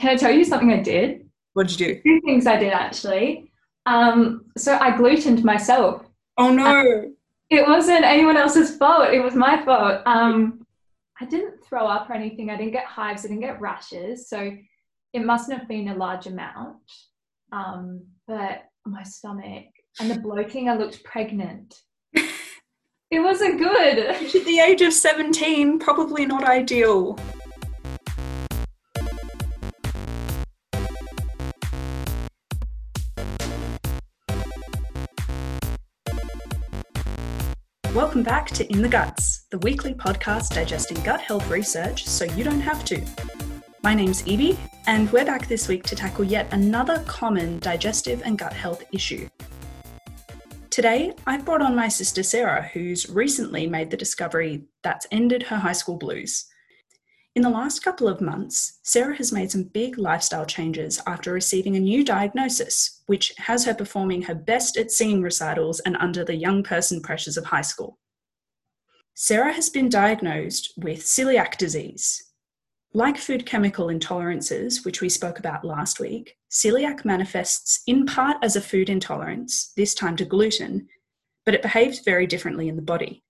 can I tell you something I did? What did you do? Two things I did actually. Um, so I glutened myself. Oh no. It wasn't anyone else's fault. It was my fault. Um, I didn't throw up or anything. I didn't get hives. I didn't get rashes. So it mustn't have been a large amount. Um, but my stomach and the bloating, I looked pregnant. it wasn't good. At the age of 17, probably not ideal. Welcome back to In the Guts, the weekly podcast digesting gut health research so you don't have to. My name's Evie, and we're back this week to tackle yet another common digestive and gut health issue. Today, I've brought on my sister Sarah, who's recently made the discovery that's ended her high school blues. In the last couple of months, Sarah has made some big lifestyle changes after receiving a new diagnosis, which has her performing her best at singing recitals and under the young person pressures of high school. Sarah has been diagnosed with celiac disease. Like food chemical intolerances, which we spoke about last week, celiac manifests in part as a food intolerance, this time to gluten, but it behaves very differently in the body.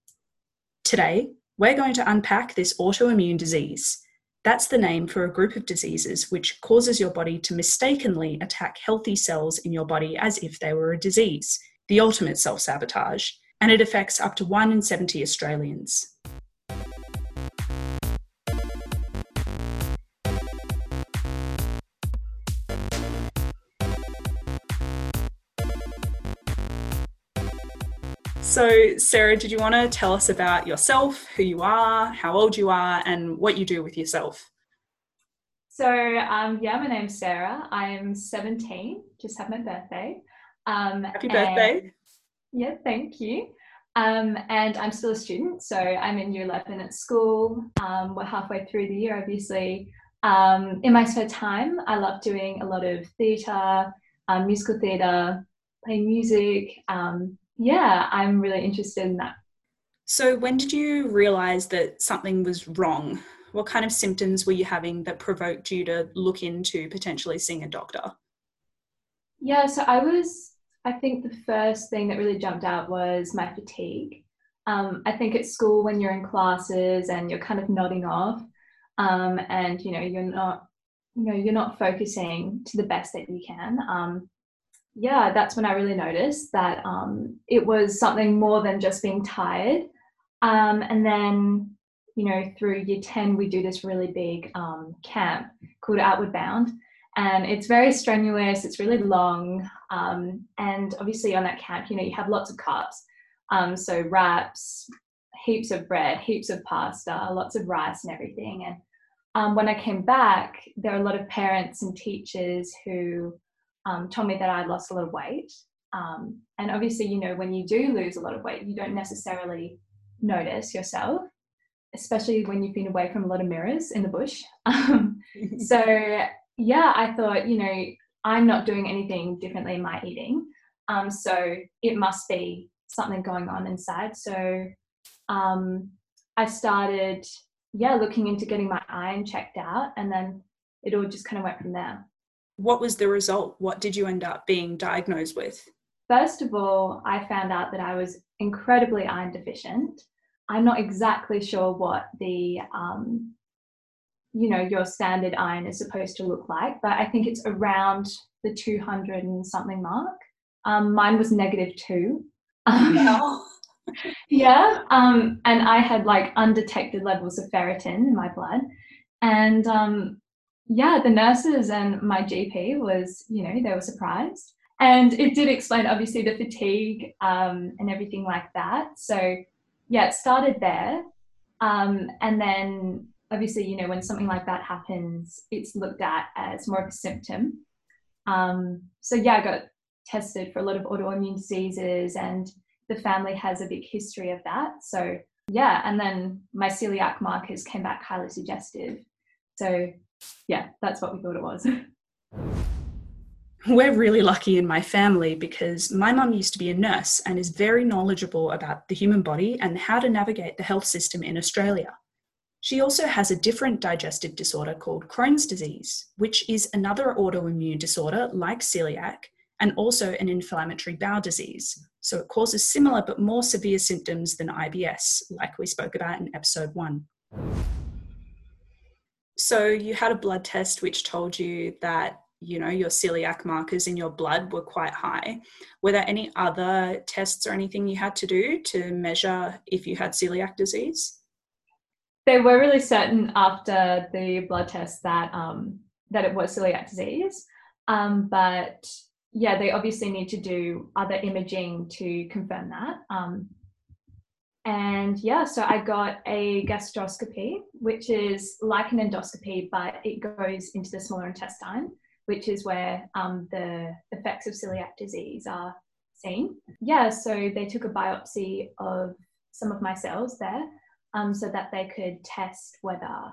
Today, we're going to unpack this autoimmune disease. That's the name for a group of diseases which causes your body to mistakenly attack healthy cells in your body as if they were a disease, the ultimate self sabotage, and it affects up to 1 in 70 Australians. So, Sarah, did you want to tell us about yourself, who you are, how old you are, and what you do with yourself? So, um, yeah, my name's Sarah. I'm 17, just had my birthday. Um, Happy birthday. Yeah, thank you. Um, and I'm still a student, so I'm in year 11 at school. Um, we're halfway through the year, obviously. Um, in my spare time, I love doing a lot of theatre, um, musical theatre, playing music, um, yeah, I'm really interested in that. So, when did you realize that something was wrong? What kind of symptoms were you having that provoked you to look into potentially seeing a doctor? Yeah, so I was, I think the first thing that really jumped out was my fatigue. Um, I think at school, when you're in classes and you're kind of nodding off, um, and you know, you're not, you know, you're not focusing to the best that you can. Um, yeah, that's when I really noticed that um, it was something more than just being tired. Um, and then, you know, through year 10, we do this really big um, camp called Outward Bound. And it's very strenuous, it's really long. Um, and obviously, on that camp, you know, you have lots of carbs. Um, so, wraps, heaps of bread, heaps of pasta, lots of rice, and everything. And um, when I came back, there are a lot of parents and teachers who um, told me that I lost a lot of weight. Um, and obviously, you know, when you do lose a lot of weight, you don't necessarily notice yourself, especially when you've been away from a lot of mirrors in the bush. Um, so, yeah, I thought, you know, I'm not doing anything differently in my eating. Um, so it must be something going on inside. So um, I started, yeah, looking into getting my iron checked out, and then it all just kind of went from there what was the result? What did you end up being diagnosed with? First of all, I found out that I was incredibly iron deficient. I'm not exactly sure what the, um, you know, your standard iron is supposed to look like, but I think it's around the 200 and something mark. Um, mine was negative two. No. yeah. Um, and I had like undetected levels of ferritin in my blood. And um, yeah, the nurses and my GP was, you know, they were surprised. And it did explain, obviously, the fatigue um, and everything like that. So, yeah, it started there. Um, and then, obviously, you know, when something like that happens, it's looked at as more of a symptom. Um, so, yeah, I got tested for a lot of autoimmune diseases, and the family has a big history of that. So, yeah, and then my celiac markers came back highly suggestive. So, yeah, that's what we thought it was. We're really lucky in my family because my mum used to be a nurse and is very knowledgeable about the human body and how to navigate the health system in Australia. She also has a different digestive disorder called Crohn's disease, which is another autoimmune disorder like celiac and also an inflammatory bowel disease. So it causes similar but more severe symptoms than IBS, like we spoke about in episode one. So you had a blood test which told you that you know your celiac markers in your blood were quite high. Were there any other tests or anything you had to do to measure if you had celiac disease? They were really certain after the blood test that um, that it was celiac disease, um, but yeah, they obviously need to do other imaging to confirm that. Um, and yeah, so I got a gastroscopy, which is like an endoscopy, but it goes into the smaller intestine, which is where um, the effects of celiac disease are seen. Yeah, so they took a biopsy of some of my cells there um, so that they could test whether,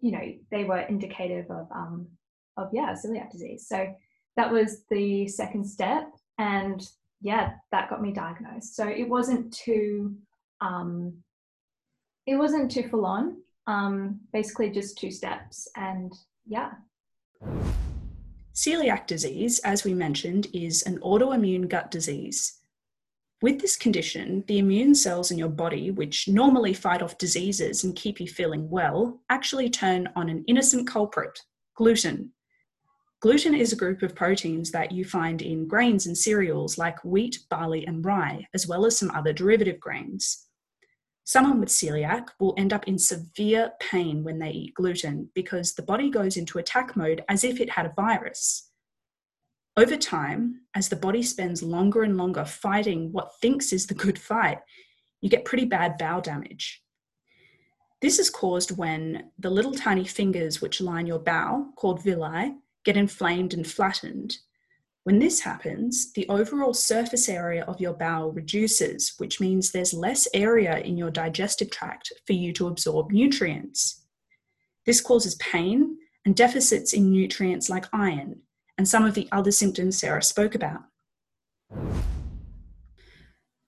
you know, they were indicative of, um, of yeah, celiac disease. So that was the second step. And yeah, that got me diagnosed. So it wasn't too um, it wasn't too full on. Um, basically, just two steps, and yeah. Celiac disease, as we mentioned, is an autoimmune gut disease. With this condition, the immune cells in your body, which normally fight off diseases and keep you feeling well, actually turn on an innocent culprit gluten. Gluten is a group of proteins that you find in grains and cereals like wheat, barley, and rye, as well as some other derivative grains. Someone with celiac will end up in severe pain when they eat gluten because the body goes into attack mode as if it had a virus. Over time, as the body spends longer and longer fighting what thinks is the good fight, you get pretty bad bowel damage. This is caused when the little tiny fingers which line your bowel, called villi, get inflamed and flattened, when this happens, the overall surface area of your bowel reduces, which means there's less area in your digestive tract for you to absorb nutrients. This causes pain and deficits in nutrients like iron and some of the other symptoms Sarah spoke about.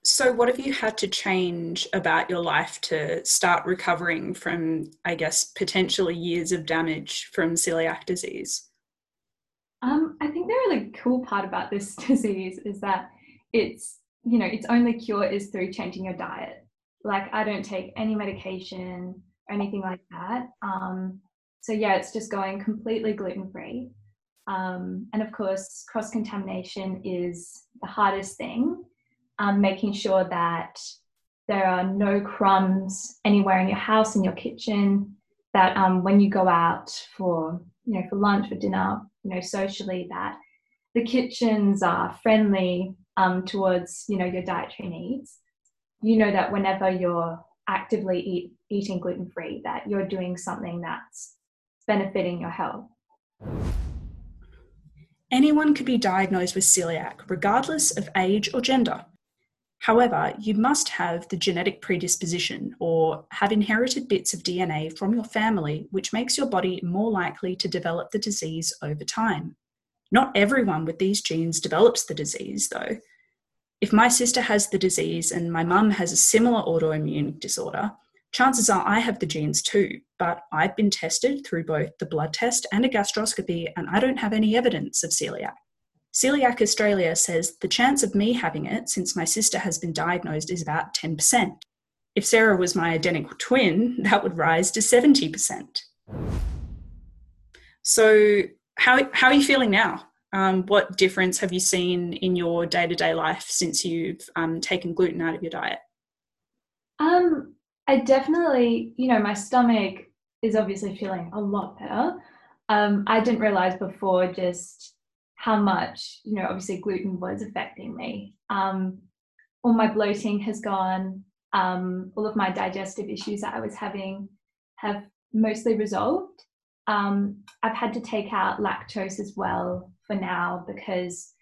So, what have you had to change about your life to start recovering from, I guess, potentially years of damage from celiac disease? Um, I think the really cool part about this disease is that it's, you know, its only cure is through changing your diet. Like I don't take any medication or anything like that. Um, so yeah, it's just going completely gluten free. Um, and of course, cross contamination is the hardest thing. Um, making sure that there are no crumbs anywhere in your house, in your kitchen. That um, when you go out for you know for lunch, for dinner, you know socially that the kitchens are friendly um, towards you know your dietary needs. You know that whenever you're actively eat, eating gluten free that you're doing something that's benefiting your health. Anyone could be diagnosed with celiac regardless of age or gender However, you must have the genetic predisposition or have inherited bits of DNA from your family, which makes your body more likely to develop the disease over time. Not everyone with these genes develops the disease, though. If my sister has the disease and my mum has a similar autoimmune disorder, chances are I have the genes too, but I've been tested through both the blood test and a gastroscopy, and I don't have any evidence of celiac. Celiac Australia says the chance of me having it since my sister has been diagnosed is about 10%. If Sarah was my identical twin, that would rise to 70%. So, how, how are you feeling now? Um, what difference have you seen in your day to day life since you've um, taken gluten out of your diet? Um, I definitely, you know, my stomach is obviously feeling a lot better. Um, I didn't realize before just how much, you know, obviously gluten was affecting me. Um, all my bloating has gone. Um, all of my digestive issues that I was having have mostly resolved. Um, I've had to take out lactose as well for now because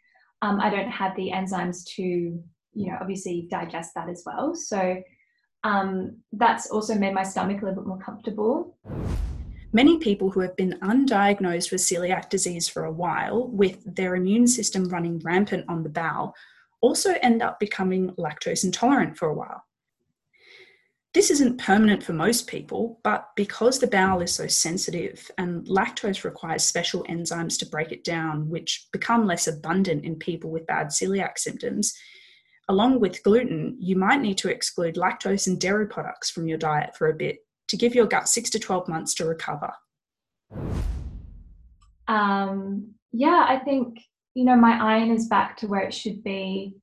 um, I don't have the enzymes to, you know, obviously digest that as well. So um, that's also made my stomach a little bit more comfortable. Many people who have been undiagnosed with celiac disease for a while, with their immune system running rampant on the bowel, also end up becoming lactose intolerant for a while. This isn't permanent for most people, but because the bowel is so sensitive and lactose requires special enzymes to break it down, which become less abundant in people with bad celiac symptoms, along with gluten, you might need to exclude lactose and dairy products from your diet for a bit to give your gut six to 12 months to recover. Um, yeah, I think, you know, my iron is back to where it should be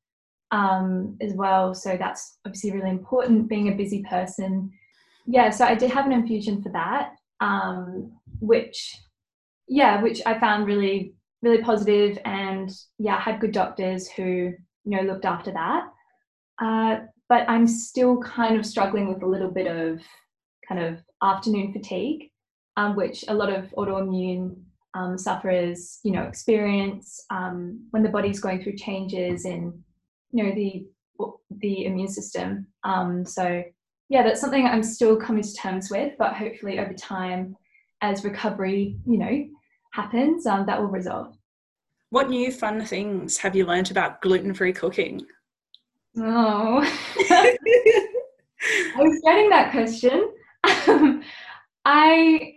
um, as well. So that's obviously really important, being a busy person. Yeah, so I did have an infusion for that, um, which, yeah, which I found really, really positive and yeah, I had good doctors who, you know, looked after that. Uh, but I'm still kind of struggling with a little bit of kind of afternoon fatigue, um, which a lot of autoimmune um, sufferers, you know, experience um, when the body's going through changes in you know the the immune system. Um, so yeah, that's something I'm still coming to terms with, but hopefully over time, as recovery, you know, happens, um, that will resolve. What new fun things have you learned about gluten-free cooking? Oh, I was getting that question. Um, I,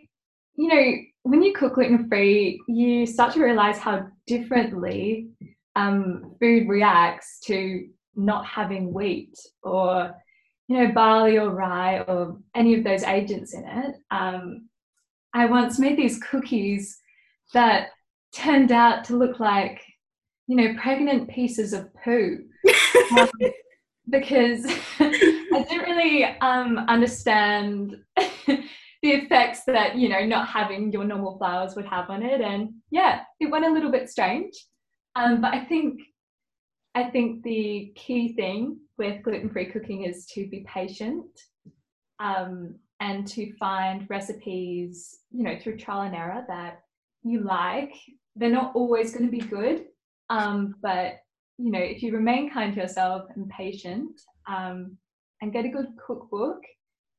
you know, when you cook gluten-free, you start to realize how differently um, food reacts to not having wheat or you know barley or rye or any of those agents in it. Um, i once made these cookies that turned out to look like you know pregnant pieces of poo. Um, because really um, understand the effects that you know not having your normal flours would have on it and yeah it went a little bit strange um, but I think I think the key thing with gluten-free cooking is to be patient um, and to find recipes, you know, through trial and error that you like. They're not always going to be good, um, but you know, if you remain kind to yourself and patient um, and get a good cookbook,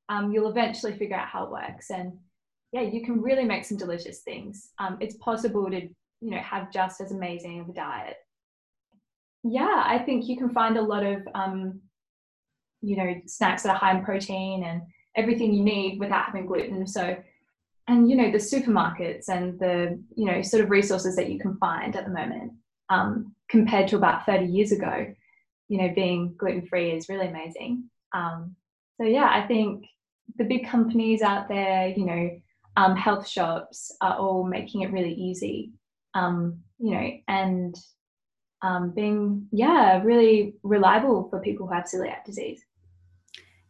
um, you'll eventually figure out how it works. And yeah, you can really make some delicious things. Um, it's possible to you know have just as amazing of a diet yeah i think you can find a lot of um, you know snacks that are high in protein and everything you need without having gluten so and you know the supermarkets and the you know sort of resources that you can find at the moment um, compared to about 30 years ago you know being gluten free is really amazing um, so yeah i think the big companies out there you know um, health shops are all making it really easy um, you know, and um, being, yeah, really reliable for people who have celiac disease.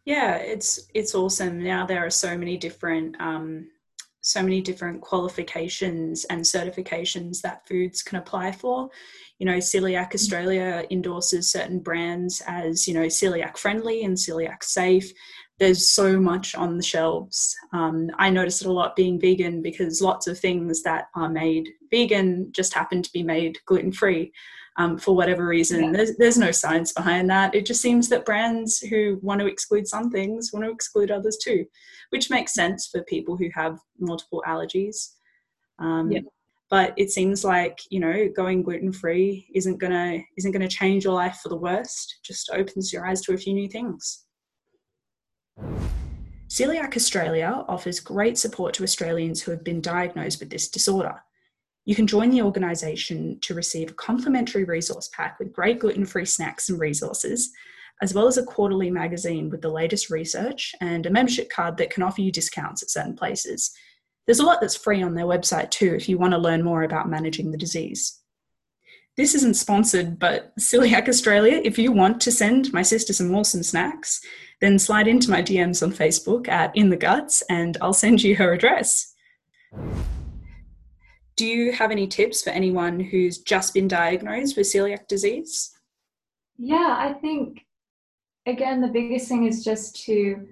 Yeah, it's it's awesome. Now there are so many different um, so many different qualifications and certifications that foods can apply for. You know, Celiac Australia endorses certain brands as you know celiac friendly and celiac safe, there's so much on the shelves. Um, I notice it a lot being vegan because lots of things that are made vegan just happen to be made gluten free um, for whatever reason. Yeah. There's, there's no science behind that. It just seems that brands who want to exclude some things want to exclude others too, which makes sense for people who have multiple allergies. Um, yeah. But it seems like you know going gluten free isn't gonna isn't gonna change your life for the worst. Just opens your eyes to a few new things. Celiac Australia offers great support to Australians who have been diagnosed with this disorder. You can join the organisation to receive a complimentary resource pack with great gluten free snacks and resources, as well as a quarterly magazine with the latest research and a membership card that can offer you discounts at certain places. There's a lot that's free on their website too if you want to learn more about managing the disease. This isn't sponsored, but Celiac Australia, if you want to send my sister some awesome snacks, then slide into my DMs on Facebook at In the Guts and I'll send you her address. Do you have any tips for anyone who's just been diagnosed with celiac disease? Yeah, I think, again, the biggest thing is just to,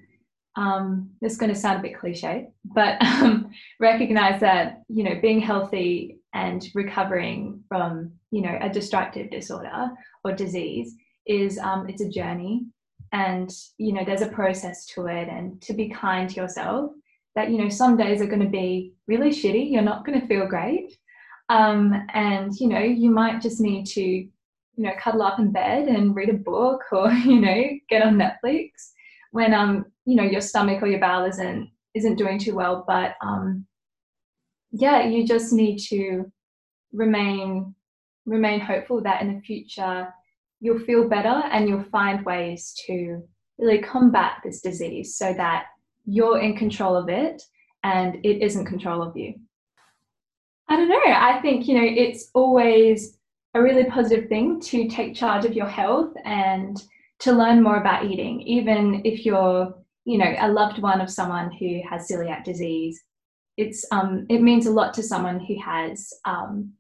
um, this is going to sound a bit cliche, but um, recognize that, you know, being healthy and recovering from, you know, a destructive disorder or disease is, um, it's a journey and you know there's a process to it and to be kind to yourself that you know some days are going to be really shitty you're not going to feel great. Um, and you know you might just need to you know cuddle up in bed and read a book or you know get on netflix when um you know your stomach or your bowel isn't isn't doing too well. But um yeah you just need to remain remain hopeful that in the future you'll feel better and you'll find ways to really combat this disease so that you're in control of it and it isn't control of you. I don't know. I think you know it's always a really positive thing to take charge of your health and to learn more about eating even if you're you know a loved one of someone who has celiac disease. It's um, it means a lot to someone who has um,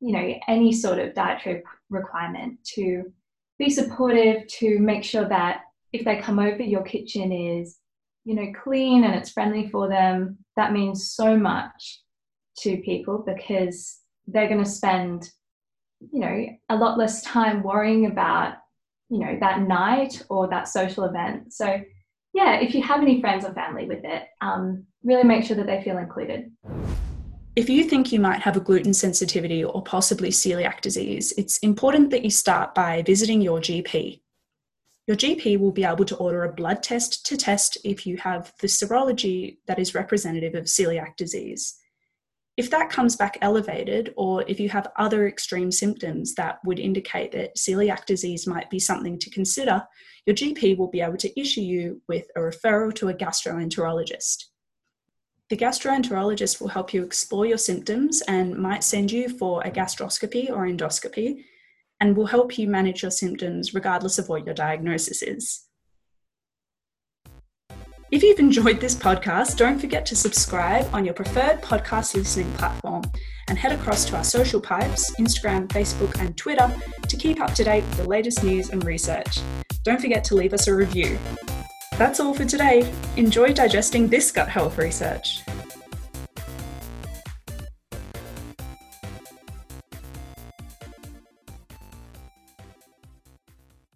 you know any sort of dietary requirement to be supportive to make sure that if they come over your kitchen is you know clean and it's friendly for them that means so much to people because they're going to spend you know a lot less time worrying about you know that night or that social event so yeah, if you have any friends or family with it, um, really make sure that they feel included. If you think you might have a gluten sensitivity or possibly celiac disease, it's important that you start by visiting your GP. Your GP will be able to order a blood test to test if you have the serology that is representative of celiac disease. If that comes back elevated, or if you have other extreme symptoms that would indicate that celiac disease might be something to consider, your GP will be able to issue you with a referral to a gastroenterologist. The gastroenterologist will help you explore your symptoms and might send you for a gastroscopy or endoscopy and will help you manage your symptoms regardless of what your diagnosis is. If you've enjoyed this podcast, don't forget to subscribe on your preferred podcast listening platform and head across to our social pipes, Instagram, Facebook, and Twitter to keep up to date with the latest news and research. Don't forget to leave us a review. That's all for today. Enjoy digesting this gut health research.